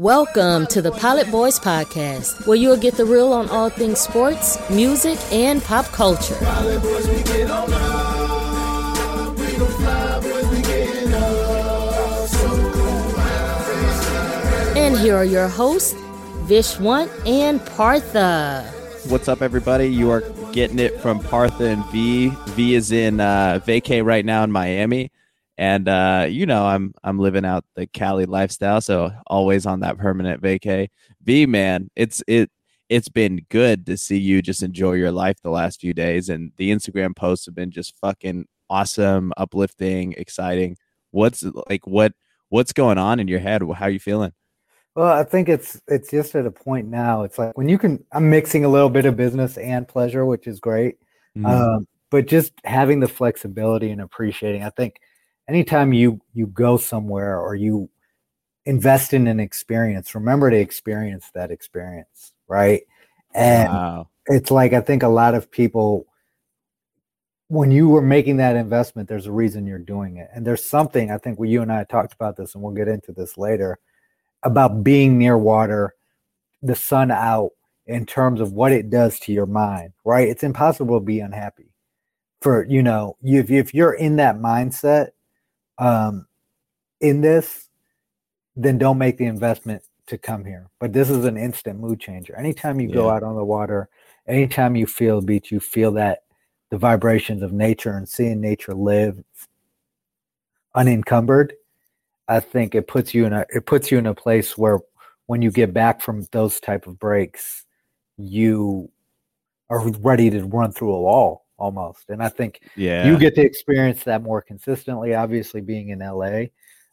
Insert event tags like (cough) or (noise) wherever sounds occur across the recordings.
Welcome to the Pilot Boys Podcast, where you'll get the real on all things sports, music, and pop culture. And here are your hosts, Vishwant and Partha. What's up, everybody? You are getting it from Partha and V. V is in uh, vacay right now in Miami, and uh, you know I'm I'm living out the Cali lifestyle, so always on that permanent vacay. V, man, it's it it's been good to see you just enjoy your life the last few days, and the Instagram posts have been just fucking awesome, uplifting, exciting. What's like what what's going on in your head? How are you feeling? Well, I think it's it's just at a point now. It's like when you can. I'm mixing a little bit of business and pleasure, which is great. Mm-hmm. Um, but just having the flexibility and appreciating. I think anytime you you go somewhere or you invest in an experience, remember to experience that experience, right? And wow. it's like I think a lot of people when you were making that investment, there's a reason you're doing it. And there's something I think we you and I talked about this, and we'll get into this later about being near water, the sun out, in terms of what it does to your mind, right? It's impossible to be unhappy. For you know, if if you're in that mindset, um, in this, then don't make the investment to come here. But this is an instant mood changer. Anytime you yeah. go out on the water, anytime you feel a beach, you feel that the vibrations of nature and seeing nature live unencumbered I think it puts you in a it puts you in a place where when you get back from those type of breaks, you are ready to run through a wall almost. And I think yeah. you get to experience that more consistently, obviously being in LA.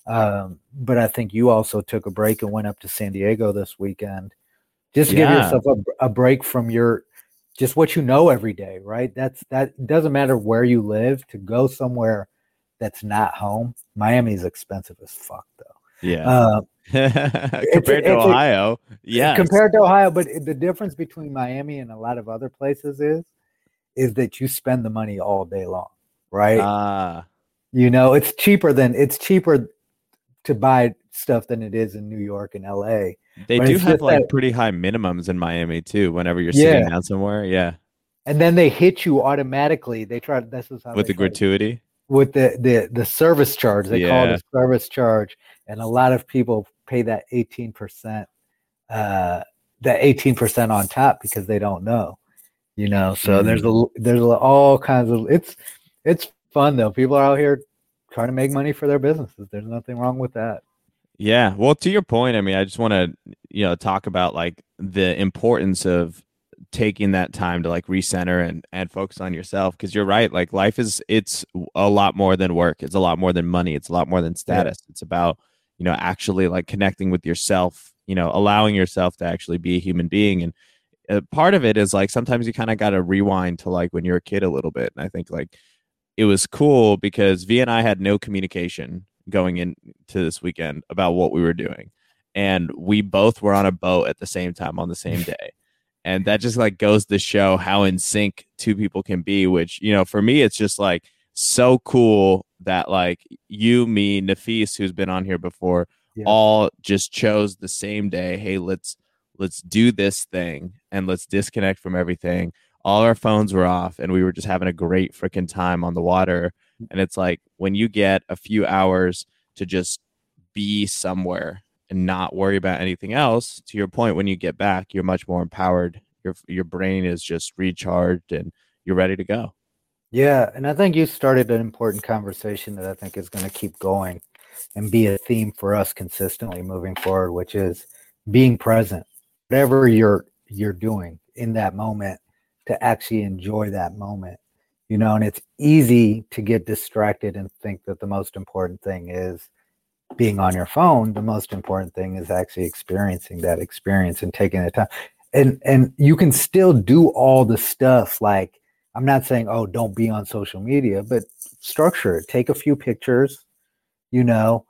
Um, but I think you also took a break and went up to San Diego this weekend just yeah. give yourself a, a break from your just what you know every day, right? That's that doesn't matter where you live to go somewhere that's not home. Miami is expensive as fuck though. Yeah. Uh, (laughs) compared to Ohio, yeah. Compared to Ohio, but the difference between Miami and a lot of other places is is that you spend the money all day long, right? Ah. Uh, you know, it's cheaper than it's cheaper to buy stuff than it is in New York and LA. They do have like that, pretty high minimums in Miami too. Whenever you're sitting yeah. down somewhere, yeah. And then they hit you automatically. They try. This is how with the gratuity with the the the service charge. They yeah. call it a service charge, and a lot of people pay that eighteen percent, uh, that eighteen percent on top because they don't know, you know. So mm. there's a there's a, all kinds of it's it's fun though. People are out here trying to make money for their businesses. There's nothing wrong with that. Yeah. Well, to your point, I mean, I just want to, you know, talk about like the importance of taking that time to like recenter and and focus on yourself because you're right like life is it's a lot more than work it's a lot more than money it's a lot more than status yeah. it's about you know actually like connecting with yourself you know allowing yourself to actually be a human being and uh, part of it is like sometimes you kind of got to rewind to like when you're a kid a little bit and i think like it was cool because v and i had no communication going into this weekend about what we were doing and we both were on a boat at the same time on the same (laughs) day and that just like goes to show how in sync two people can be which you know for me it's just like so cool that like you me nafis who's been on here before yeah. all just chose the same day hey let's let's do this thing and let's disconnect from everything. All our phones were off and we were just having a great freaking time on the water. Mm. And it's like when you get a few hours to just be somewhere and not worry about anything else to your point when you get back you're much more empowered. Your your brain is just recharged and you're ready to go. Yeah and i think you started an important conversation that i think is going to keep going and be a theme for us consistently moving forward which is being present whatever you're you're doing in that moment to actually enjoy that moment you know and it's easy to get distracted and think that the most important thing is being on your phone, the most important thing is actually experiencing that experience and taking the time. And and you can still do all the stuff like I'm not saying oh don't be on social media, but structure it. Take a few pictures, you know,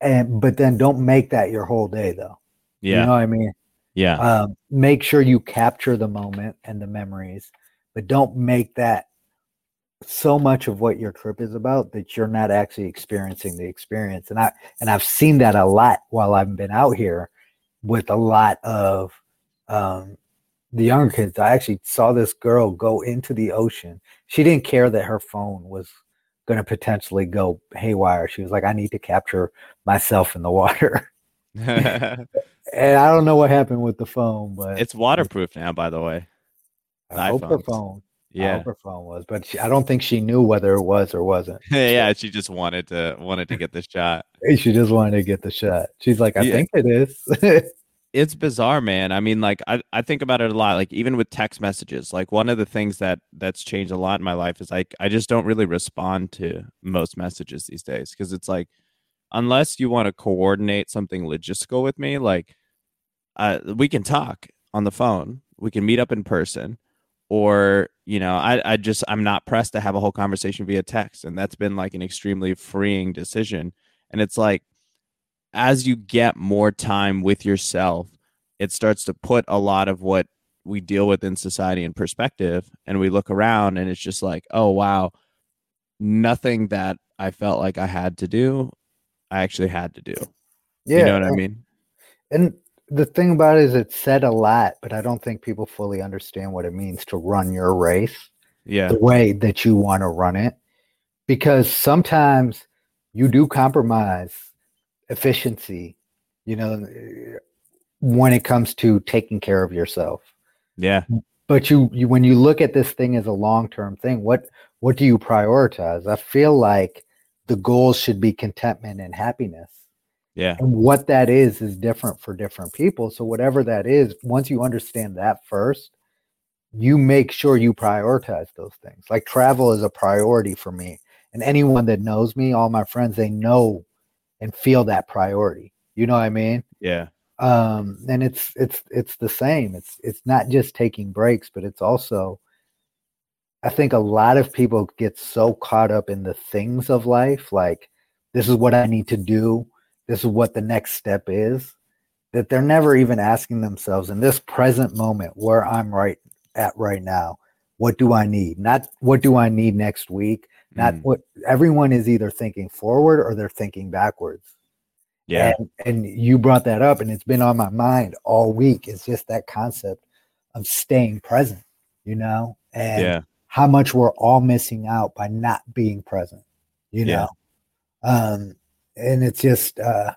and but then don't make that your whole day though. Yeah. You know what I mean? Yeah. Um, make sure you capture the moment and the memories, but don't make that so much of what your trip is about that you're not actually experiencing the experience and i and i've seen that a lot while i've been out here with a lot of um, the younger kids. I actually saw this girl go into the ocean. She didn't care that her phone was going to potentially go haywire. She was like, I need to capture myself in the water. (laughs) (laughs) and I don't know what happened with the phone, but it's waterproof now, by the way. I hope her phone. Yeah, her phone was, but she, I don't think she knew whether it was or wasn't. (laughs) yeah, she just wanted to wanted to get the shot. (laughs) she just wanted to get the shot. She's like, I yeah. think it is. it's bizarre, man. I mean, like I, I think about it a lot. Like even with text messages, like one of the things that that's changed a lot in my life is like I just don't really respond to most messages these days because it's like unless you want to coordinate something logistical with me, like uh, we can talk on the phone, we can meet up in person, or you know I, I just i'm not pressed to have a whole conversation via text and that's been like an extremely freeing decision. And it's like as you get more time with yourself it starts to put a lot of what we deal with in society in perspective and we look around and it's just like oh wow. Nothing that i felt like i had to do i actually had to do yeah you know what i mean and the thing about it is it said a lot, but I don't think people fully understand what it means to run your race yeah. the way that you want to run it. Because sometimes you do compromise efficiency, you know, when it comes to taking care of yourself. Yeah. But you, you when you look at this thing as a long-term thing, what what do you prioritize? I feel like the goals should be contentment and happiness yeah. And what that is is different for different people. So whatever that is, once you understand that first, you make sure you prioritize those things. Like travel is a priority for me. And anyone that knows me, all my friends, they know and feel that priority. You know what I mean? Yeah. Um, and it's it's it's the same. It's it's not just taking breaks, but it's also I think a lot of people get so caught up in the things of life, like this is what I need to do. This is what the next step is that they're never even asking themselves in this present moment where I'm right at right now what do I need? Not what do I need next week? Not mm. what everyone is either thinking forward or they're thinking backwards. Yeah. And, and you brought that up and it's been on my mind all week. It's just that concept of staying present you know? And yeah. How much we're all missing out by not being present you know? Yeah. um and it's just uh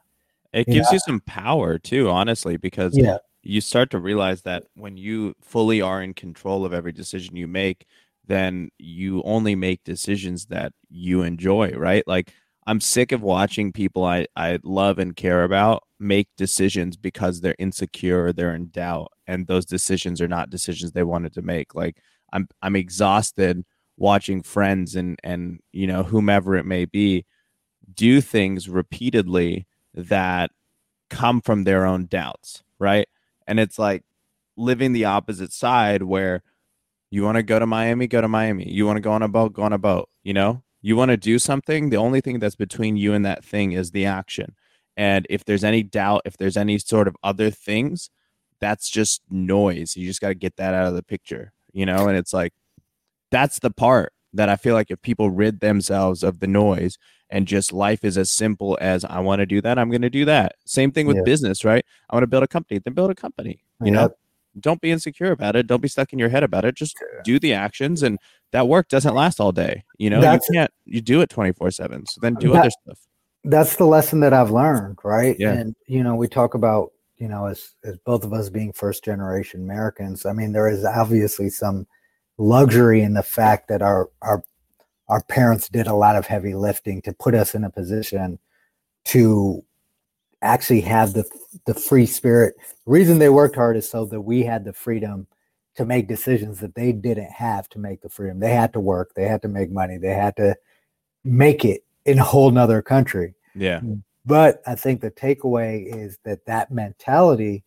it gives you some power too honestly because yeah. you start to realize that when you fully are in control of every decision you make then you only make decisions that you enjoy right? Like i'm sick of watching people i i love and care about make decisions because they're insecure or they're in doubt and those decisions are not decisions they wanted to make. Like i'm i'm exhausted watching friends and and you know whomever it may be do things repeatedly that come from their own doubts, right? And it's like living the opposite side where you want to go to Miami, go to Miami. You want to go on a boat, go on a boat, you know? You want to do something, the only thing that's between you and that thing is the action. And if there's any doubt, if there's any sort of other things, that's just noise. You just got to get that out of the picture, you know? And it's like that's the part that I feel like if people rid themselves of the noise and just life is as simple as I want to do that, I'm going to do that. Same thing with yeah. business, right? I want to build a company, then build a company. You know, don't be insecure about it. Don't be stuck in your head about it. Just do the actions, and that work doesn't last all day. You know, that's, you can't you do it 24 seven. So then do that, other stuff. That's the lesson that I've learned, right? Yeah. And you know, we talk about you know as as both of us being first generation Americans. I mean, there is obviously some luxury in the fact that our our our parents did a lot of heavy lifting to put us in a position to actually have the the free spirit. The reason they worked hard is so that we had the freedom to make decisions that they didn't have to make the freedom. They had to work, they had to make money, they had to make it in a whole nother country. Yeah. Mm. But I think the takeaway is that that mentality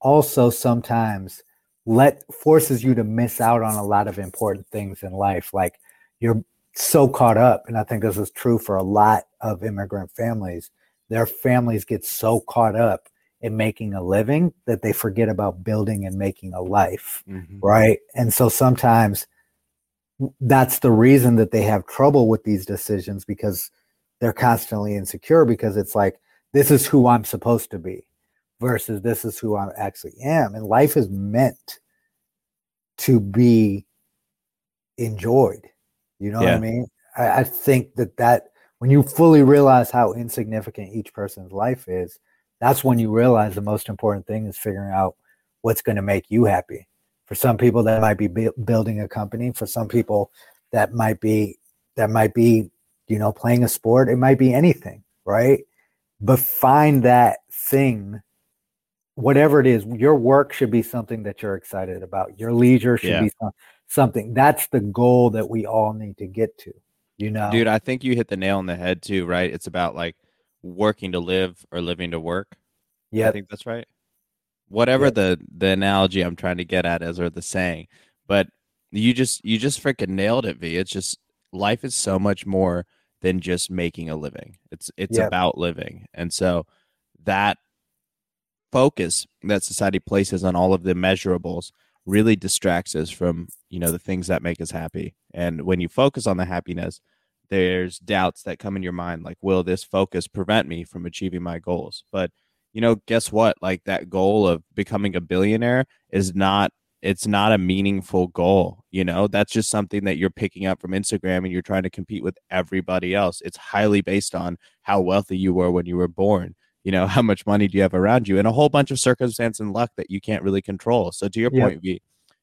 also sometimes let forces you to miss out on a lot of important things in life like you're so caught up, and I think this is true for a lot of immigrant families. Their families get so caught up in making a living that they forget about building and making a life, mm-hmm. right? And so sometimes that's the reason that they have trouble with these decisions because they're constantly insecure because it's like this is who I'm supposed to be. versus this is who I actually am. And life is meant to be enjoyed. You know yeah. what I mean? I, I think that that when you fully realize how insignificant each person's life is, that's when you realize the most important thing is figuring out what's going to make you happy. For some people, that might be building a company. For some people, that might be that might be you know playing a sport. It might be anything, right? But find that thing, whatever it is. Your work should be something that you're excited about. Your leisure should yeah. be something. That's the goal that we all need to get to. You know, dude. I think you hit the nail on the head too. Right? It's about like working to live or living to work. Yeah, I think that's right. Whatever yep. the the analogy I'm trying to get at is or the saying, but you just you just freaking nailed it, V. It's just life is so much more than just making a living. It's it's yep. about living, and so that focus that society places on all of the measurables really distracts us from you know the things that make us happy and when you focus on the happiness there's doubts that come in your mind like will this focus prevent me from achieving my goals but you know guess what like that goal of becoming a billionaire is not it's not a meaningful goal you know? That's just something that you're picking up from instagram and you're trying to compete with everybody else. It's highly based on how wealthy you were when you were born you know? (laughs) How much money do you have around you? And a whole bunch of circumstance and luck that you can't really control. So to your point v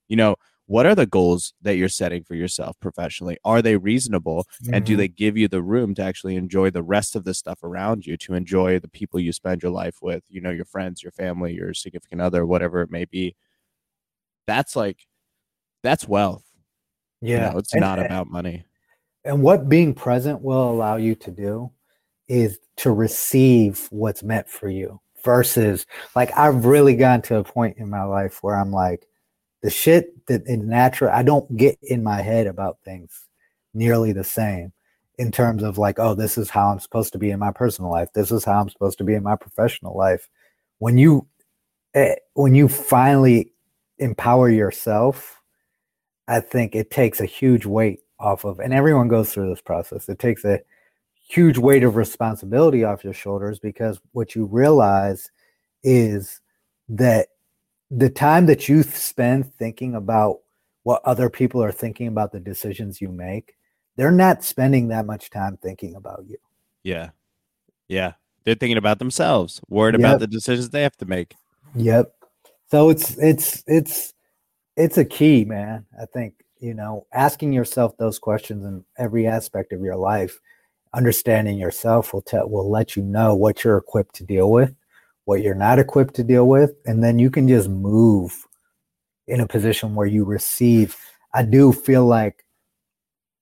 you know what are the goals that you're setting for yourself professionally? Are they reasonable? Mm-hmm. and do mm-hmm. they give you the room to actually enjoy the rest of the stuff around you to enjoy the people you spend your life with you know your friends your family your significant other whatever it may be that's like that's wealth. Yeah you know, it's and, not about money. and what being present will allow you to do is to receive what's meant for you versus like I've really gotten to a point in my life where I'm like the shit that in natural I don't get in my head about things nearly the same in terms of like oh this is how I'm supposed to be in my personal life. This is how I'm supposed to be in my professional life. When you eh, when you finally empower yourself I think it takes a huge weight off of and everyone goes through this process it takes a huge weight of responsibility off your shoulders because what you realize is that the time that you spend thinking about what other people are thinking about the decisions you make, they're not spending that much time thinking about you. Yeah. Yeah. They're thinking about themselves, worried yep. about the decisions they have to make. Yep. So it's it's it's it's a key, man. I think, you know, asking yourself those questions in every aspect of your life understanding yourself will tell will let you know what you're equipped to deal with, what you're not equipped to deal with, and then you can just move in a position where you receive. I do feel like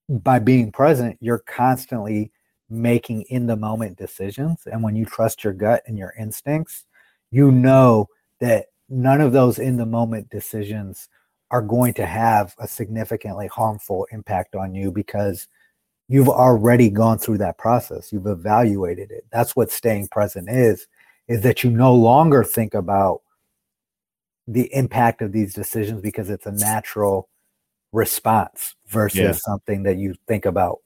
by being present, you're constantly making in the moment decisions. And when you trust your gut and your instincts, you know that none of those in the moment decisions are going to have a significantly harmful impact on you because you've already gone through that process. You've evaluated it. That's what staying present is is that you no longer think about the impact of these decisions because it's a natural response versus yeah. something that you think about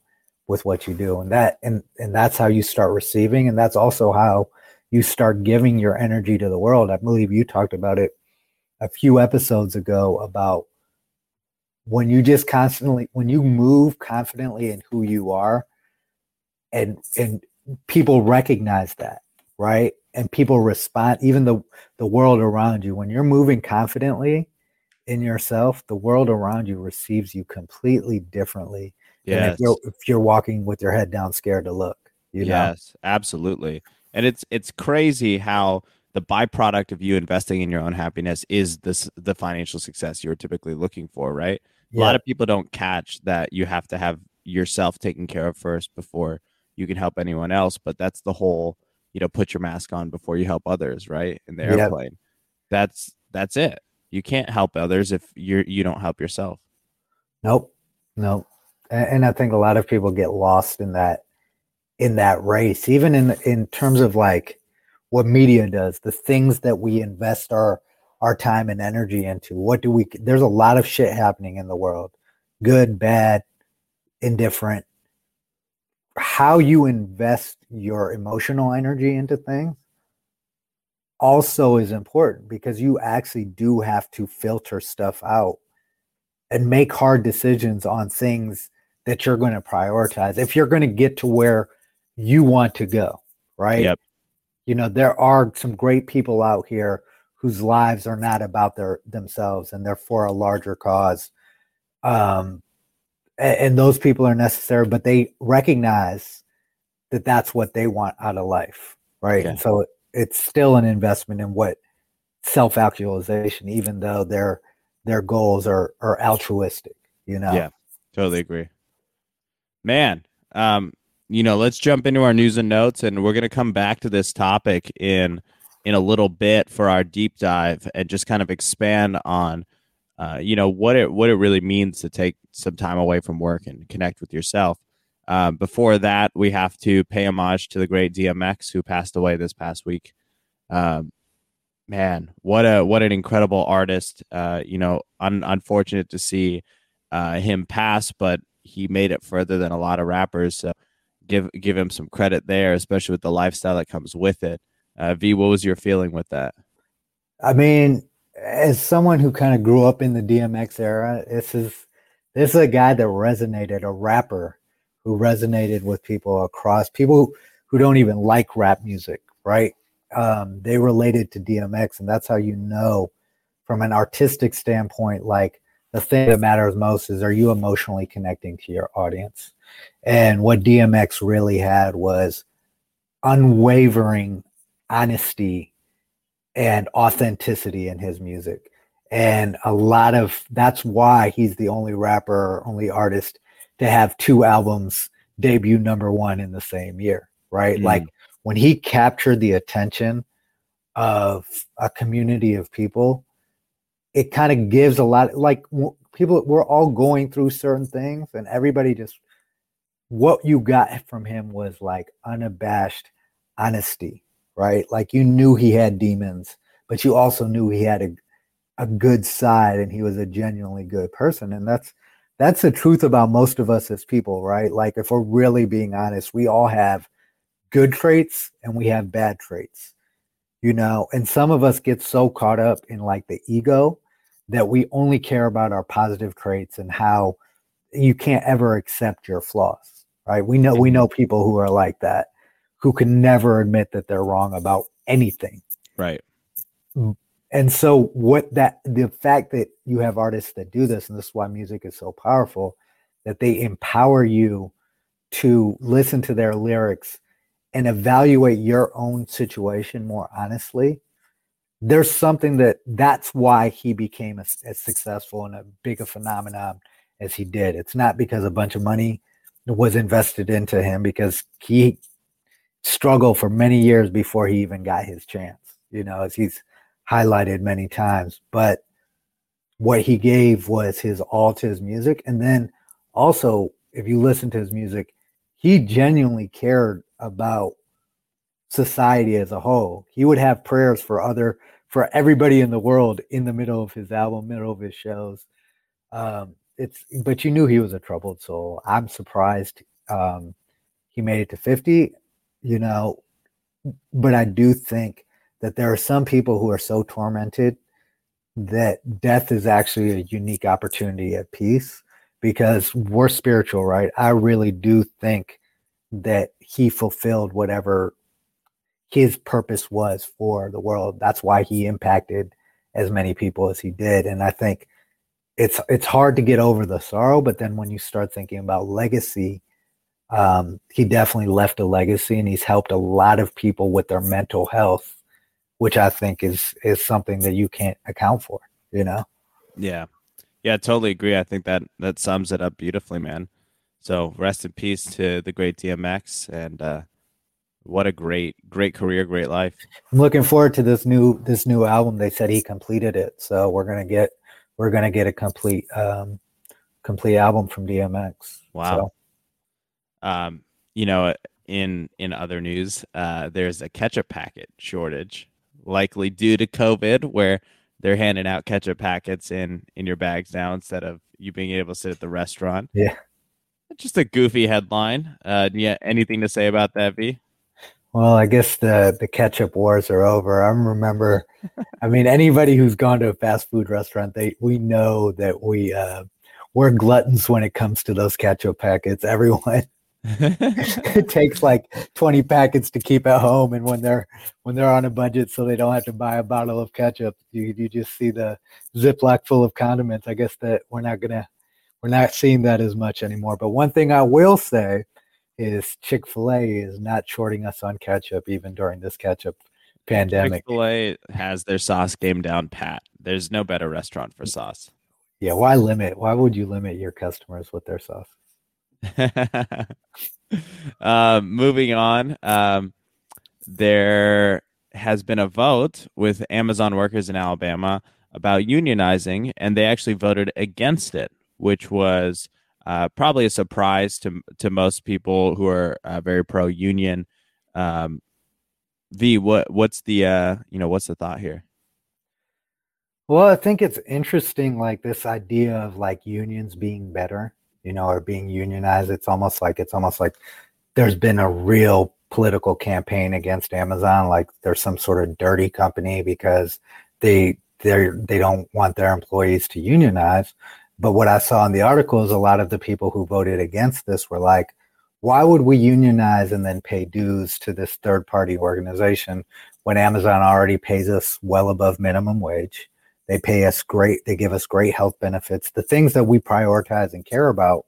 with what you do. And that and and that's how you start receiving. And that's also how you start giving your energy to the world i believe you talked about it a few episodes ago about when you just constantly when you move confidently in who you are and and people recognize that right and people respond even the the world around you when you're moving confidently in yourself the world around you receives you completely differently yes. if you're, if you're walking with your head down scared to look you know? yes absolutely and it's it's crazy how the byproduct of you investing in your own happiness is this the financial success you're typically looking for right? Yeah. a lot of people don't catch that you have to have yourself taken care of first before you can help anyone else but that's the whole you know put your mask on before you help others right? In the airplane. That's that's it. You can't help others if you're you don't help yourself. Nope. Nope. And, and i think a lot of people get lost in that in that race even in in terms of like what media does the things that we invest our our time and energy into. What do we, there's a lot of shit happening in the world good, bad, indifferent. How you invest your emotional energy into things also is important because you actually do have to filter stuff out and make hard decisions on things that you're going to prioritize if you're going to get to where you want to go, right? Yep. You know, there are some great people out here whose lives are not about their themselves and they're for a larger cause. Um, and, and those people are necessary, but they recognize that that's what they want out of life, right? Okay. And so it, it's still an investment in what self-actualization, even though their their goals are are altruistic. You know. Yeah, totally agree. Man, um, you know, let's jump into our news and notes, and we're gonna come back to this topic in in a little bit for our deep dive and just kind of expand on uh, you know what it what it really means to take some time away from work and connect with yourself. Um, before that, we have to pay homage to the great DMX who passed away this past week. Um, man, what a what an incredible artist! Uh, you know, un- unfortunate to see uh, him pass, but he made it further than a lot of rappers. So give give him some credit there, especially with the lifestyle that comes with it. Uh, v, what was your feeling with that? I mean, as someone who kind of grew up in the DMX era, this is this is a guy that resonated, a rapper who resonated with people across people who don't even like rap music, right? Um, they related to DMX, and that's how you know from an artistic standpoint, like the thing that matters most is are you emotionally connecting to your audience? And what DMX really had was unwavering honesty and authenticity in his music. And a lot of that's why he's the only rapper only artist to have two albums debut number one in the same year, right? Mm. Like when he captured the attention of a community of people, it kind of gives a lot like people we're all going through certain things and everybody just what you got from him was like unabashed honesty right? Like you knew he had demons but you also knew he had a, a good side and he was a genuinely good person. And that's that's the truth about most of us as people right? Like if we're really being honest we all have good traits and we have bad traits you know? And some of us get so caught up in like the ego that we only care about our positive traits and how you can't ever accept your flaws right? We know we mm-hmm. know people who are like that who can never admit that they're wrong about anything. Right. Mm. and so what that the fact that you have artists that do this and this is why music is so powerful that they empower you to listen to their lyrics and evaluate your own situation more honestly there's something that that's why he became as, as successful and a big a phenomenon as he did. It's not because a bunch of money was invested into him because he struggled for many years before he even got his chance you know as he's highlighted many times. But what he gave was his all to his music. And then also if you listen to his music he genuinely cared about society as a whole. He would have prayers for other for everybody in the world in the middle of his album middle of his shows. Um it's but you knew he was a troubled soul i'm surprised um he made it to 50 you know but i do think that there are some people who are so tormented that death is actually a unique opportunity at peace because we're spiritual, right? I really do think that he fulfilled whatever his purpose was for the world. That's why he impacted as many people as he did. And I think it's it's hard to get over the sorrow, but then when you start thinking about legacy, um, he definitely left a legacy and he's helped a lot of people with their mental health which I think is is something that you can't account for, you know. Yeah. Yeah, totally agree. I think that that sums it up beautifully, man. So rest in peace to the great DMX and uh what a great great career, great life. I'm looking forward to this new this new album. They said he completed it, so we're gonna get we're gonna get a complete um complete album from DMX. Wow. So, Um, you know, in in other news, uh there's a ketchup packet shortage, likely due to COVID, where they're handing out ketchup packets in in your bags now instead of you being able to sit at the restaurant. Yeah. Just a goofy headline. Uh yeah, anything to say about that, V? Well, I guess the the ketchup wars are over. I remember, I mean, anybody who's gone to a fast food restaurant, they we know that we uh, we're gluttons when it comes to those ketchup packets. Everyone it (laughs) (laughs) takes like 20 packets to keep at home and when they're when they're on a budget so they don't have to buy a bottle of ketchup you, you just see the ziploc full of condiments i guess that we're not gonna we're not seeing that as much anymore but one thing i will say is chick-fil-a is not shorting us on ketchup even during this ketchup pandemic. Chick-fil-a has their sauce game down pat. There's no better restaurant for sauce. Yeah why limit why would you limit your customers with their sauce? (laughs) Um, moving on, um, there has been a vote with Amazon workers in Alabama about unionizing, and they actually voted against it, which was uh, probably a surprise to to most people who are uh, very pro union. Um, v, what what's the uh, you know what's the thought here? Well, I think it's interesting, like this idea of like unions being better you know, or being unionized. It's almost like it's almost like there's been a real political campaign against Amazon, like there's some sort of dirty company because they they they don't want their employees to unionize. But what I saw in the article is a lot of the people who voted against this were like, why would we unionize and then pay dues to this third party organization when Amazon already pays us well above minimum wage? They pay us great. They give us great health benefits. The things that we prioritize and care about,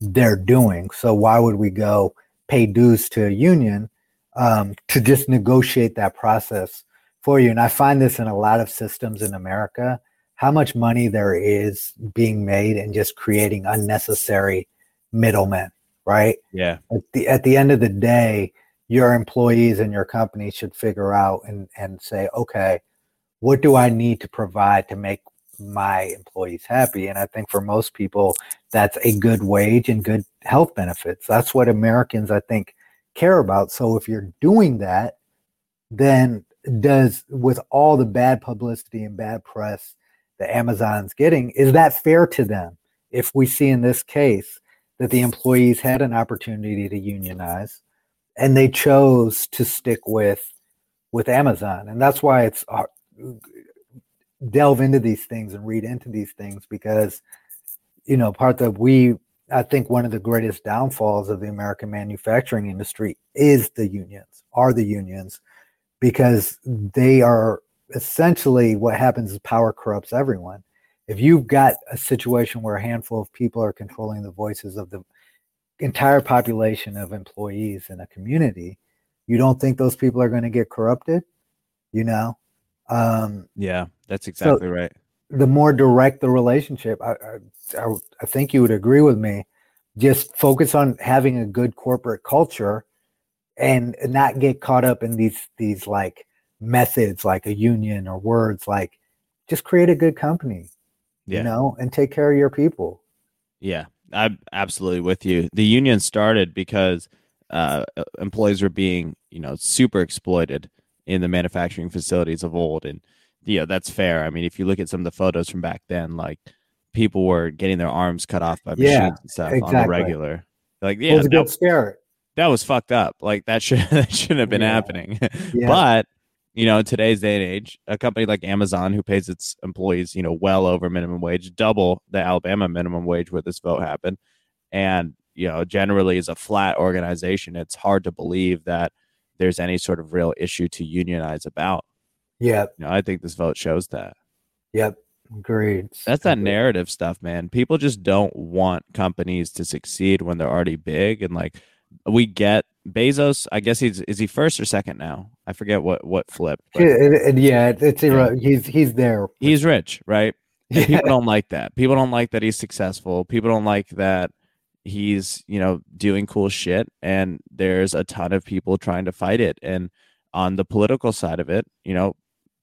they're doing. So why would we go pay dues to a union um, to just negotiate that process for you? And I find this in a lot of systems in America, how much money there is being made and just creating unnecessary middlemen, right? Yeah. At the at the end of the day, your employees and your company should figure out and and say, okay, what do I need to provide to make my employees happy? And I think for most people, that's a good wage and good health benefits. That's what Americans, I think, care about. So if you're doing that, then does with all the bad publicity and bad press that Amazon's getting, is that fair to them? If we see in this case that the employees had an opportunity to unionize and they chose to stick with with Amazon, and that's why it's uh, delve into these things and read into these things because you know part of we i think one of the greatest downfalls of the american manufacturing industry is the unions are the unions because they are essentially what happens is power corrupts everyone if you've got a situation where a handful of people are controlling the voices of the entire population of employees in a community you don't think those people are going to get corrupted you know um, yeah, that's exactly so right. The more direct the relationship, I, I, I think you would agree with me. Just focus on having a good corporate culture, and not get caught up in these these like methods, like a union or words. Like, just create a good company, yeah. you know, and take care of your people. Yeah, I'm absolutely with you. The union started because uh, employees were being, you know, super exploited in the manufacturing facilities of old. And yeah, that's fair. I mean, if you look at some of the photos from back then, like people were getting their arms cut off by machines yeah, and stuff exactly. on the regular. Like, yeah, it was a good That was fucked up. Like that (laughs) should that shouldn't have been yeah. happening. Yeah. but you know, in today's day and age, a company like Amazon, who pays its employees, you know, well over minimum wage, double the Alabama minimum wage where this vote happened, and you know, generally is a flat organization, it's hard to believe that there's any sort of real issue to unionize about. Yeah. You know, I think this vote shows that. Yep. Agreed. That's that narrative stuff, man. People just don't want companies to succeed when they're already big. And like we get Bezos, I guess he's is he first or second now? I forget what what flipped. Yeah, yeah, it's yeah. he's he's there. He's rich, right? (laughs) Yeah. People don't like that. People don't like that he's successful. People don't like that he's you know doing cool shit and there's a ton of people trying to fight it and on the political side of it you know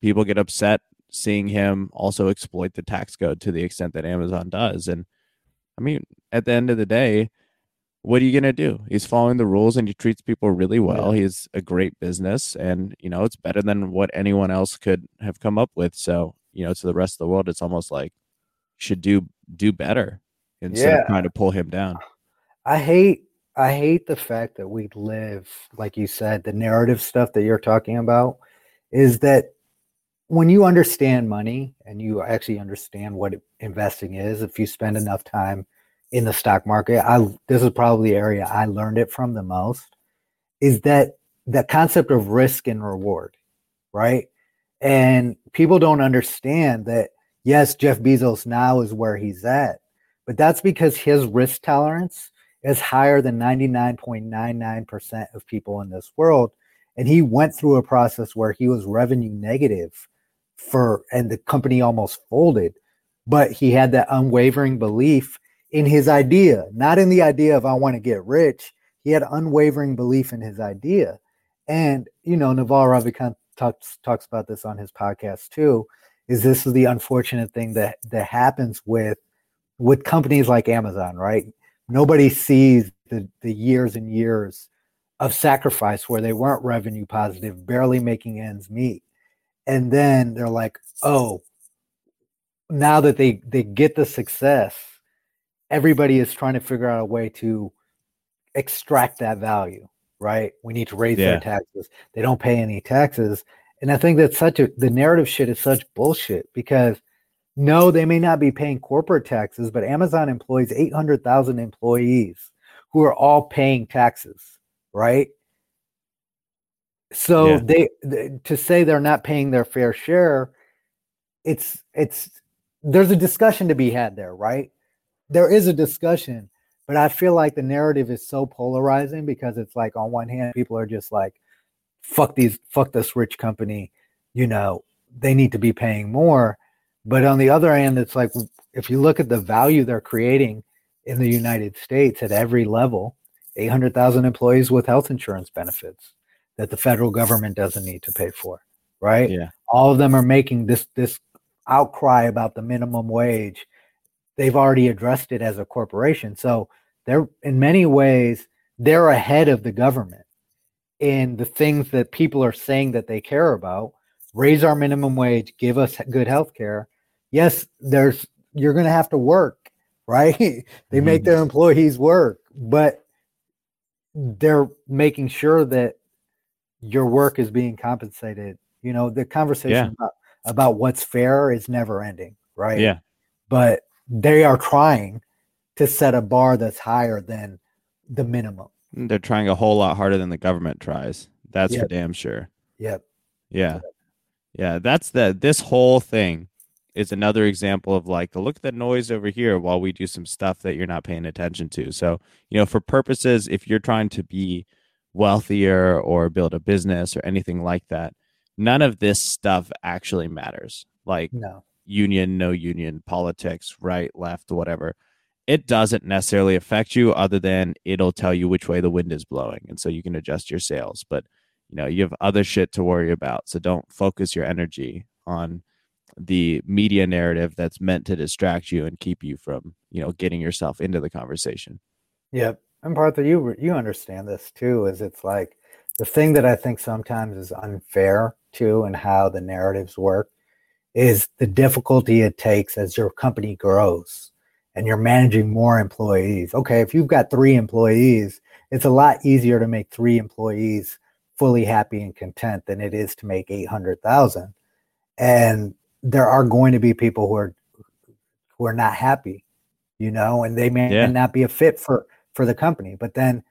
people get upset seeing him also exploit the tax code to the extent that amazon does and i mean at the end of the day what are you going to do he's following the rules and he treats people really well yeah. he's a great business and you know it's better than what anyone else could have come up with so you know to the rest of the world it's almost like should do do better instead yeah. of trying to pull him down. I hate I hate the fact that we live, like you said, the narrative stuff that you're talking about is that when you understand money and you actually understand what investing is, if you spend enough time in the stock market, I this is probably the area I learned it from the most, is that the concept of risk and reward, right? And people don't understand that yes, Jeff Bezos now is where he's at, but that's because his risk tolerance is higher than 99.99% of people in this world. And he went through a process where he was revenue negative for, and the company almost folded. But he had that unwavering belief in his idea, not in the idea of I want to get rich. He had unwavering belief in his idea. And, you know, Naval Ravikant talks, talks about this on his podcast too, is this is the unfortunate thing that, that happens with, with companies like Amazon, right? nobody sees the, the years and years of sacrifice where they weren't revenue positive, barely making ends meet. And then they're like, oh, now that they, they get the success, everybody is trying to figure out a way to extract that value, right? We need to raise yeah. their taxes. They don't pay any taxes. And I think that's such a the narrative shit is such bullshit because no, they may not be paying corporate taxes, but Amazon employs 800,000 employees who are all paying taxes, right? So yeah. they, they to say they're not paying their fair share, it's it's there's a discussion to be had there, right? There is a discussion, but I feel like the narrative is so polarizing because it's like on one hand people are just like fuck these fuck this rich company, you know, they need to be paying more but on the other hand, it's like if you look at the value they're creating in the United States at every level, 800,000 employees with health insurance benefits that the federal government doesn't need to pay for, right? Yeah. All of them are making this this outcry about the minimum wage. They've already addressed it as a corporation. So they're in many ways they're ahead of the government in the things that people are saying that they care about raise our minimum wage, give us good health care. Yes, there's you're going to have to work, (laughs) right? they mm-hmm. make their employees work, but they're making sure that your work is being compensated. You know, the conversation yeah. about, about what's fair is never ending, right? Yeah. But they are trying to set a bar that's higher than the minimum. They're trying a whole lot harder than the government tries. That's yep. for damn sure. Yep. Yeah. Yeah, that's the this whole thing is another example of like look at the noise over here while we do some stuff that you're not paying attention to. So, you know, for purposes if you're trying to be wealthier or build a business or anything like that, none of this stuff actually matters. Like no. Union, no union, politics, right, left, whatever. It doesn't necessarily affect you other than it'll tell you which way the wind is blowing. And so you can adjust your sails. But you know you have other shit to worry about so don't focus your energy on the media narrative that's meant to distract you and keep you from you know getting yourself into the conversation yep and Partha you you understand this too is it's like the thing that i think sometimes is unfair too and how the narratives work is the difficulty it takes as your company grows and you're managing more employees okay if you've got three employees it's a lot easier to make three employees fully happy and content than it is to make 800,000. And there are going to be people who are who are not happy, you know, and they may yeah. not be a fit for for the company, but then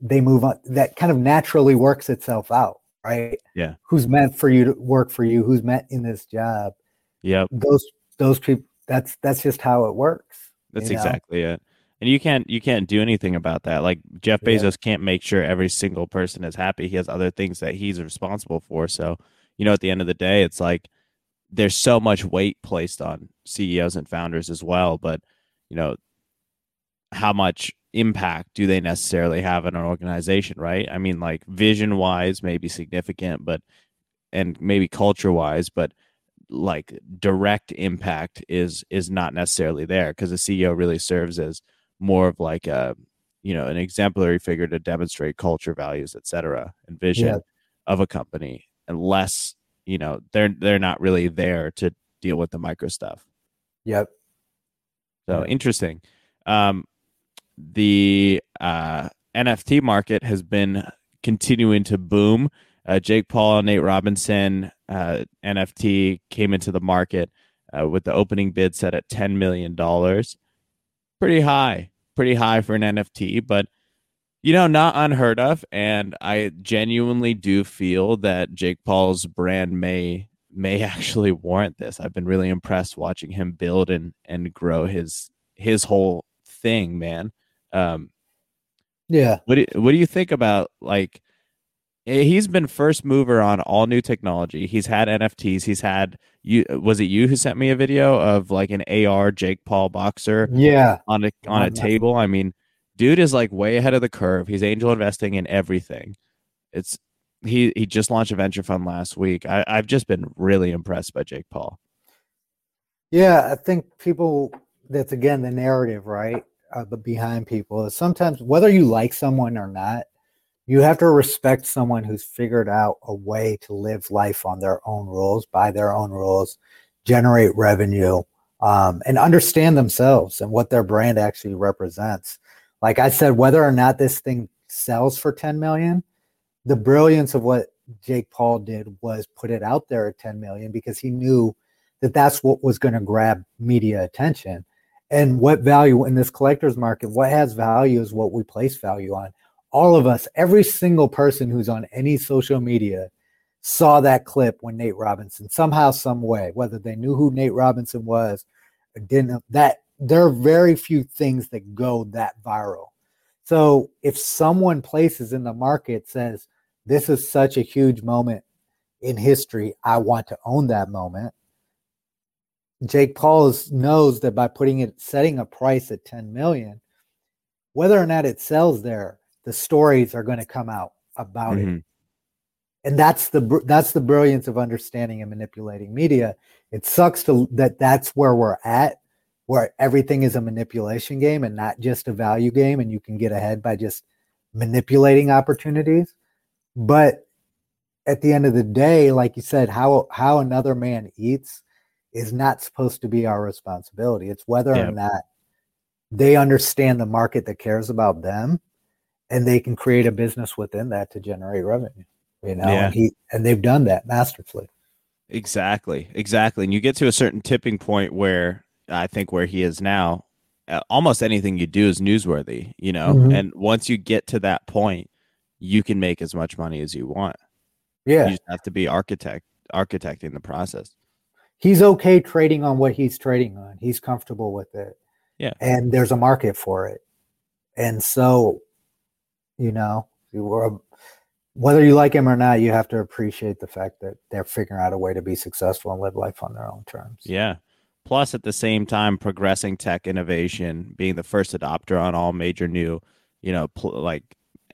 they move on that kind of naturally works itself out, right? Yeah. Who's meant for you to work for you, who's meant in this job. Yeah. Those those people that's that's just how it works. That's exactly know? it and you can't you can't do anything about that like jeff bezos yeah. can't make sure every single person is happy he has other things that he's responsible for so you know at the end of the day it's like there's so much weight placed on ceos and founders as well but you know how much impact do they necessarily have in an organization right i mean like vision wise maybe significant but and maybe culture wise but like direct impact is is not necessarily there because the ceo really serves as more of like a you know an exemplary figure to demonstrate culture values etc and vision yeah. of a company unless you know they're they're not really there to deal with the micro stuff yep so interesting um the uh NFT market has been continuing to boom. Uh, Jake Paul, Nate Robinson uh, NFT came into the market uh, with the opening bid set at $10 million. Pretty high, pretty high for an NFT, but you know, not unheard of. And I genuinely do feel that Jake Paul's brand may may (laughs) actually warrant this. I've been really impressed watching him build and and grow his his whole thing, man. Um, yeah. What do, what do you think about like he's been first mover on all new technology. He's had NFTs. He's had you. Was it you who sent me a video of like an AR Jake Paul boxer? Yeah, on a on a table. I mean, dude is like way ahead of the curve. He's angel investing in everything. It's he he just launched a venture fund last week. I, I've just been really impressed by Jake Paul. Yeah, I think people. That's again the narrative, right? Uh, but behind people is sometimes whether you like someone or not you have to respect someone who's figured out a way to live life on their own rules, by their own rules, generate revenue, um, and understand themselves and what their brand actually represents. Like I said, whether or not this thing sells for 10 million, the brilliance of what Jake Paul did was put it out there at 10 million because he knew that that's what was going to grab media attention. And what value in this collector's market, what has value is what we place value on all of us, every single person who's on any social media saw that clip when Nate Robinson somehow, some way, whether they knew who Nate Robinson was or didn't, that there are very few things that go that viral. So if someone places in the market says, this is such a huge moment in history, I want to own that moment. Jake Paul knows that by putting it, setting a price at 10 million, whether or not it sells there, the stories are going to come out about mm-hmm. it and that's the that's the brilliance of understanding and manipulating media it sucks to that that's where we're at where everything is a manipulation game and not just a value game and you can get ahead by just manipulating opportunities but at the end of the day like you said how how another man eats is not supposed to be our responsibility it's whether yeah. or not they understand the market that cares about them and they can create a business within that to generate revenue. You know, yeah. and, he, and they've done that masterfully. Exactly, exactly. And you get to a certain tipping point where I think where he is now, uh, almost anything you do is newsworthy. You know, mm-hmm. and once you get to that point, you can make as much money as you want. Yeah, you just have to be architect architecting the process. He's okay trading on what he's trading on. He's comfortable with it. Yeah, and there's a market for it. And so you know, um, whether you like him or not, you have to appreciate the fact that they're figuring out a way to be successful and live life on their own terms. Yeah. Plus, at the same time, progressing tech innovation, being the first adopter on all major new, you know, pl- like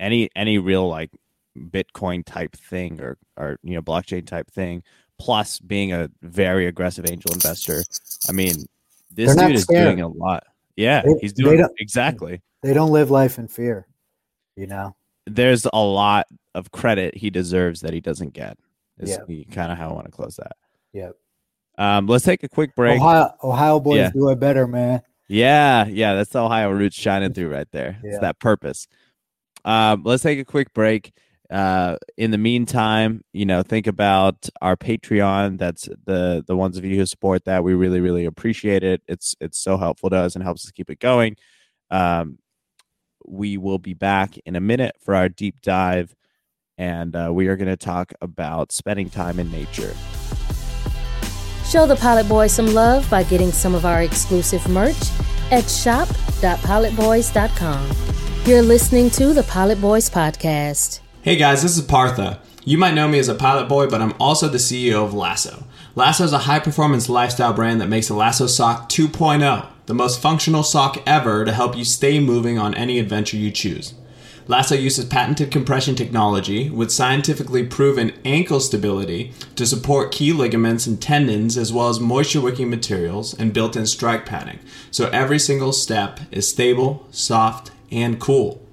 any any real like Bitcoin type thing or or you know blockchain type thing. Plus, being a very aggressive angel investor. I mean, this dude is doing a lot. Yeah, they, he's doing exactly. They don't live life in fear you know? There's a lot of credit he deserves that he doesn't get is yep. kind of how i want to close that. Yep um let's take a quick break. Ohio, ohio boys yeah. do it better man. Yeah yeah that's the ohio roots shining through right there. Yeah. it's that purpose. Um let's take a quick break. Uh in the meantime you know think about our patreon. That's the the ones of you who support that. We really really appreciate it. It's it's so helpful to us and helps us keep it going. Um we will be back in a minute for our deep dive, and uh, we are going to talk about spending time in nature. Show the Pilot Boys some love by getting some of our exclusive merch at shop.pilotboys.com. You're listening to the Pilot Boys Podcast. Hey guys, this is Partha. You might know me as a pilot boy, but I'm also the CEO of Lasso. Lasso is a high performance lifestyle brand that makes the Lasso Sock 2.0 the most functional sock ever to help you stay moving on any adventure you choose. Lasso uses patented compression technology with scientifically proven ankle stability to support key ligaments and tendons, as well as moisture wicking materials and built in strike padding, so every single step is stable, soft, and cool.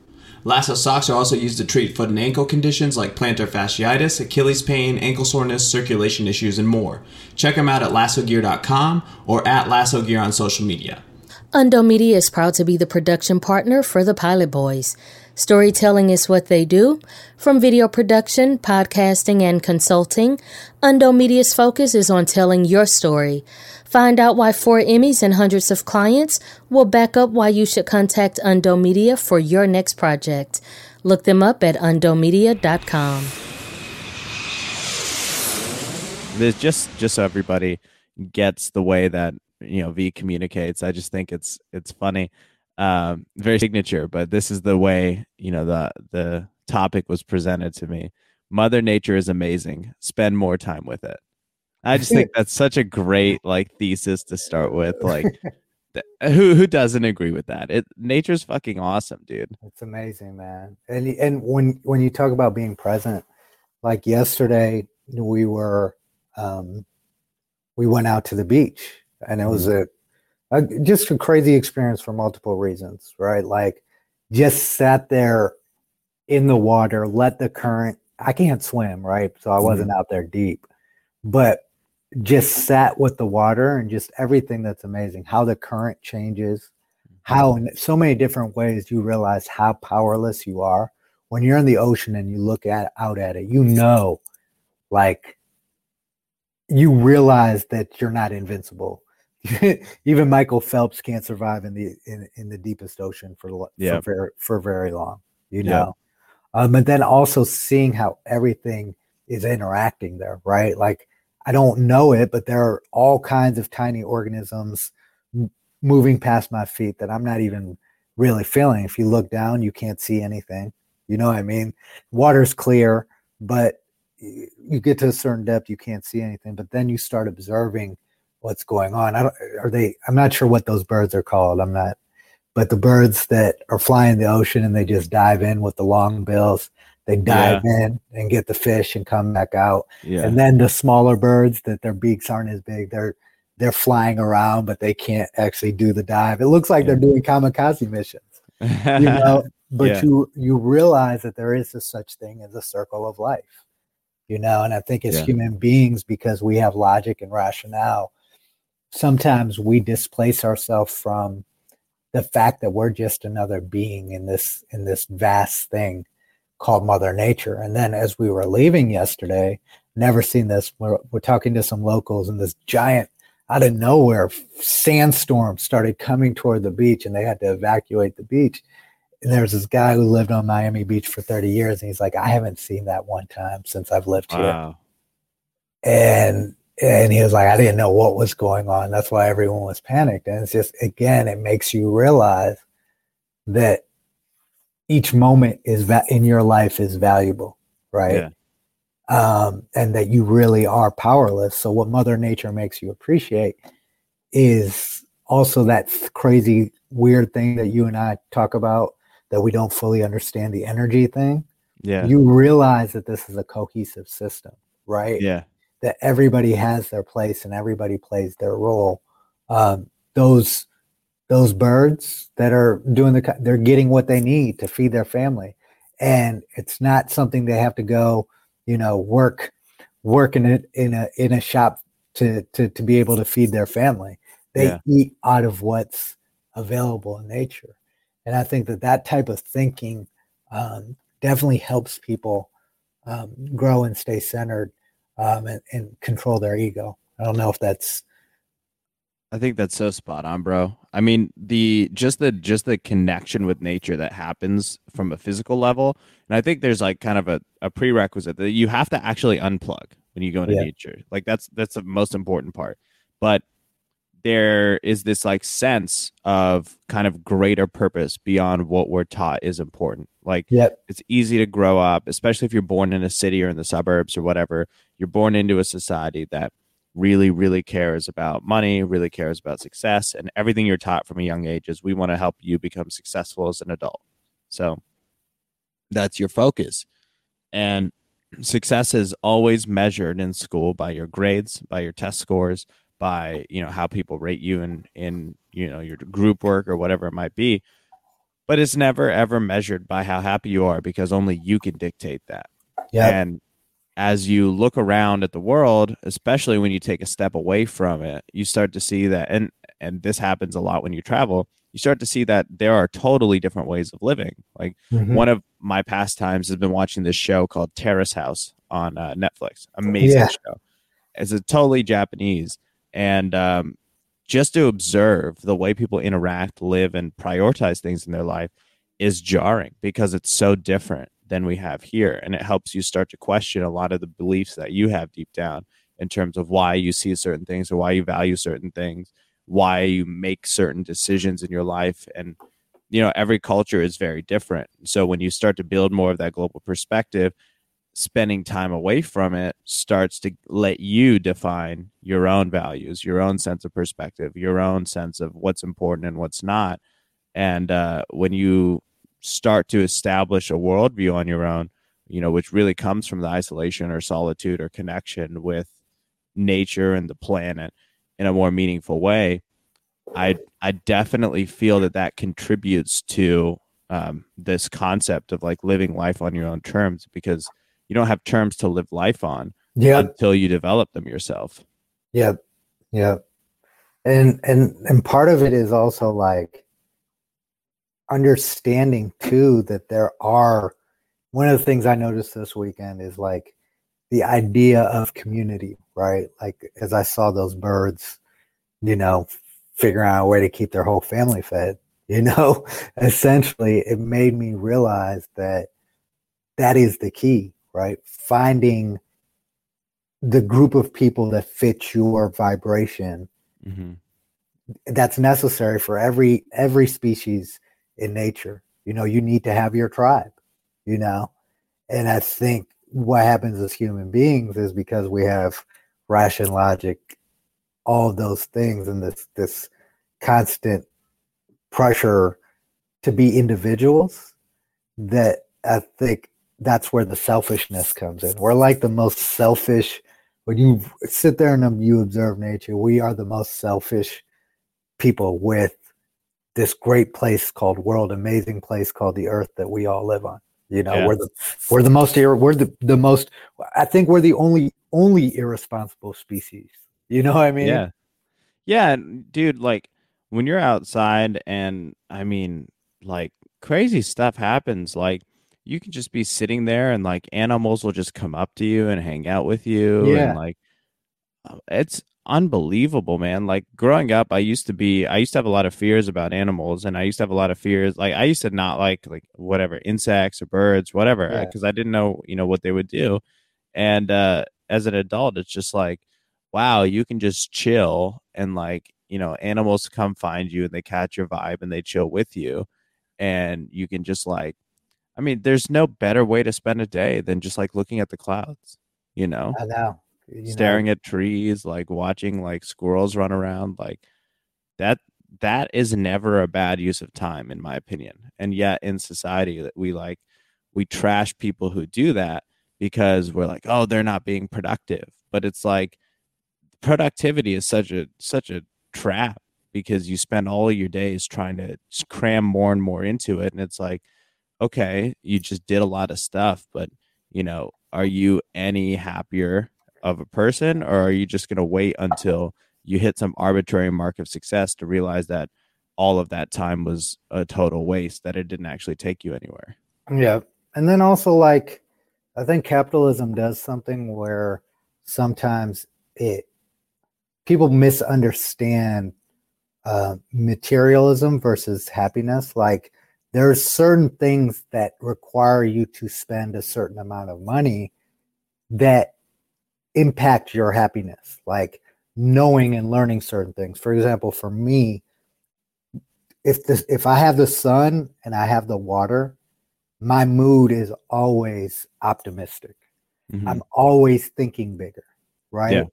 Lasso socks are also used to treat foot and ankle conditions like plantar fasciitis, Achilles pain, ankle soreness, circulation issues, and more. Check them out at lassogear.com or at lassogear on social media. Undo Media is proud to be the production partner for the Pilot Boys. Storytelling is what they do. From video production, podcasting, and consulting, Undo Media's focus is on telling your story. Find out why four Emmys and hundreds of clients will back up why you should contact Undo Media for your next project. Look them up at undomedia.com. There's just just so everybody gets the way that you know V communicates. I just think it's it's funny, um, very signature. But this is the way you know the the topic was presented to me. Mother Nature is amazing. Spend more time with it. I just think that's such a great like thesis to start with. Like, (laughs) th- who who doesn't agree with that? It nature's fucking awesome, dude. It's amazing, man. And and when when you talk about being present, like yesterday, we were um, we went out to the beach, and it was mm-hmm. a, a just a crazy experience for multiple reasons, right? Like, just sat there in the water, let the current. I can't swim, right? So I wasn't mm-hmm. out there deep, but just sat with the water and just everything that's amazing. How the current changes, how mm-hmm. in so many different ways you realize how powerless you are when you're in the ocean and you look at out at it. You know, like you realize that you're not invincible. (laughs) Even Michael Phelps can't survive in the in, in the deepest ocean for Yeah. for very, for very long. You Yeah. know, um, but then also seeing how everything is interacting there, right? Like I don't know it, but there are all kinds of tiny organisms m- moving past my feet that I'm not even really feeling. If you look down, you can't see anything. You know what I mean? Water's clear, but you get to a certain depth, you can't see anything. But then you start observing what's going on. I don't, are they? I'm not sure what those birds are called. I'm not, but the birds that are flying the ocean and they just dive in with the long bills. They dive in and get the fish and come back out. Yeah, And then the smaller birds that their beaks aren't as big, they're they're flying around, but they can't actually do the dive. It looks like they're doing kamikaze missions, you (laughs) know. But Yeah. you you realize that there is a such thing as a circle of life, you know. And I think as Yeah. human beings, because we have logic and rationale, sometimes we displace ourselves from the fact that we're just another being in this in this vast thing called mother nature. And then as we were leaving yesterday never seen this we're, we're talking to some locals and this giant out of nowhere sandstorm started coming toward the beach and they had to evacuate the beach. And there's this guy who lived on miami beach for 30 years and he's like i haven't seen that one time since i've lived here. Wow. and and he was like i didn't know what was going on. That's why everyone was panicked. And it's just again it makes you realize that each moment is va- in your life is valuable right? Um and that you really are powerless. So what mother nature makes you appreciate is also that crazy weird thing that you and i talk about that we don't fully understand the energy thing. Yeah, you realize that this is a cohesive system right? Yeah, that everybody has their place and everybody plays their role. Um, those those birds that are doing the they're getting what they need to feed their family, and it's not something they have to go, you know, work work in it in a in a shop to to to be able to feed their family. They Yeah. eat out of what's available in nature, and I think that that type of thinking um, definitely helps people um, grow and stay centered um, and, and control their ego. I don't know if that's I think that's so spot on, bro. I mean, the just the just the connection with nature that happens from a physical level, and I think there's like kind of a, a prerequisite that you have to actually unplug when you go into Yeah. nature. Like that's that's the most important part. But there is this like sense of kind of greater purpose beyond what we're taught is important. Like yep, it's easy to grow up, especially if you're born in a city or in the suburbs or whatever. You're born into a society that really, really cares about money, really cares about success, and everything you're taught from a young age is we want to help you become successful as an adult. So that's your focus. And success is always measured in school by your grades, by your test scores, by you know how people rate you in in you know your group work or whatever it might be but it's never ever measured by how happy you are because only you can dictate that. yep, And as you look around at the world, especially when you take a step away from it, you start to see that and and this happens a lot when you travel, you start to see that there are totally different ways of living. Like Mhm. one of my pastimes has been watching this show called Terrace House on uh, Netflix. Amazing Yeah. show. It's a totally Japanese, and um, just to observe the way people interact, live, and prioritize things in their life is jarring because it's so different than we have here, and it helps you start to question a lot of the beliefs that you have deep down in terms of why you see certain things or why you value certain things, why you make certain decisions in your life, and you know every culture is very different. So when you start to build more of that global perspective, spending time away from it starts to let you define your own values, your own sense of perspective, your own sense of what's important and what's not. And uh, when you start to establish a worldview on your own, you know, which really comes from the isolation or solitude or connection with nature and the planet in a more meaningful way, I I definitely feel that that contributes to um, this concept of like living life on your own terms because you don't have terms to live life on Yeah, until you develop them yourself. yeah, yeah. And and and part of it is also like understanding too that there are one of the things I noticed this weekend is like the idea of community, right? Like as I saw those birds, you know, figuring out a way to keep their whole family fed, (laughs) you know, essentially it made me realize that that is the key, right? Finding the group of people that fit your vibration Mm-hmm. that's necessary for every every species in nature you know you need to have your tribe you know and i think what happens as human beings is because we have ration logic all those things and this this constant pressure to be individuals that i think that's where the selfishness comes in we're like the most selfish when you sit there and you observe nature we are the most selfish people with this great place called world amazing place called the earth that we all live on you know Yeah. we're the we're the most we're the, the most i think we're the only only irresponsible species you know what i mean Yeah. Yeah, dude, like when you're outside and I mean, like crazy stuff happens. Like you can just be sitting there and like animals will just come up to you and hang out with you Yeah. and like uh, it's unbelievable, man. Like growing up, I used to be I used to have a lot of fears about animals and I used to have a lot of fears like I used to not like like whatever insects or birds, whatever, Yeah. because I didn't know, you know, what they would do. And uh as an adult, it's just like wow, you can just chill and like, you know, animals come find you and they catch your vibe and they chill with you. And you can just like, I mean, there's no better way to spend a day than just like looking at the clouds, you know, i know you know, staring at trees, like watching like squirrels run around. Like that, that is never a bad use of time, in my opinion. And yet in society that we like, we trash people who do that because we're like, oh, they're not being productive. But it's like, productivity is such a such a trap because you spend all of your days trying to cram more and more into it and it's like okay you just did a lot of stuff but you know are you any happier of a person or are you just going to wait until you hit some arbitrary mark of success to realize that all of that time was a total waste that it didn't actually take you anywhere Yeah. And then also like I think capitalism does something where sometimes it people misunderstand uh, materialism versus happiness. Like there's certain things that require you to spend a certain amount of money that impact your happiness, like knowing and learning certain things. For example, for me, if this if I have the sun and I have the water, my mood is always optimistic. Mhm. I'm always thinking bigger, right? Yeah.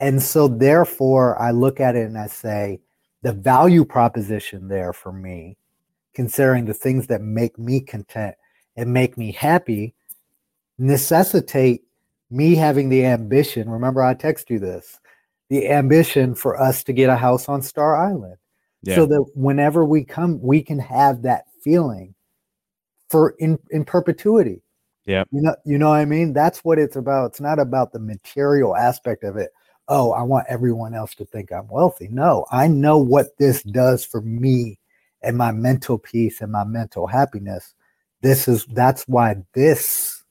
And so therefore I look at it and I say the value proposition there for me, considering the things that make me content and make me happy, necessitate me having the ambition. Remember, I text you this. The ambition for us to get a house on Star Island. Yeah. so that whenever we come we can have that feeling for in in perpetuity. Yeah. you know you know what i mean? That's what it's about. It's not about the material aspect of it. Oh i want everyone else to think i'm wealthy. No i know what this does for me and my mental peace and my mental happiness. This is that's why this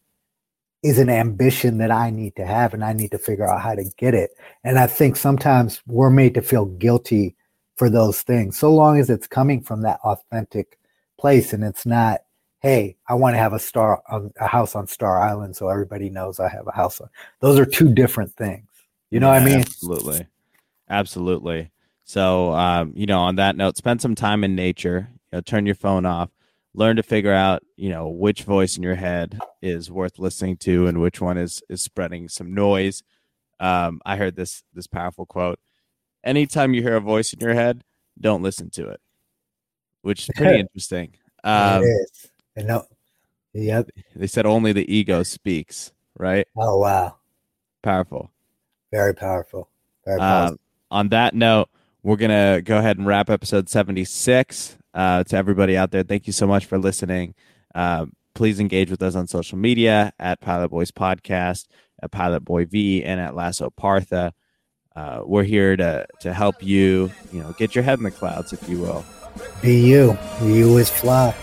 is an ambition that I need to have and I need to figure out how to get it. And I think sometimes we're made to feel guilty for those things, so long as it's coming from that authentic place and it's not, hey, I want to have a star a house on Star Island so everybody knows I have a house on. Those are two different things. You know yeah, what I mean? Absolutely. Absolutely. So, um, you know, on that note, spend some time in nature. You know, turn your phone off learn to figure out you know which voice in your head is worth listening to and which one is is spreading some noise. Um, i heard this this powerful quote anytime you hear a voice in your head don't listen to it which is pretty (laughs) interesting. Um, it is. And no, yep. they said only the ego speaks right? Oh wow. Powerful. Very powerful. Very powerful. um, on that note we're gonna go ahead and wrap episode 76 uh, to everybody out there, thank you so much for listening. Uh, please engage with us on social media at Pilot Boys Podcast, at Pilot Boy V, and at Lasso Partha. Uh, we're here to to help you, you know, get your head in the clouds, if you will. Be you. You is fly.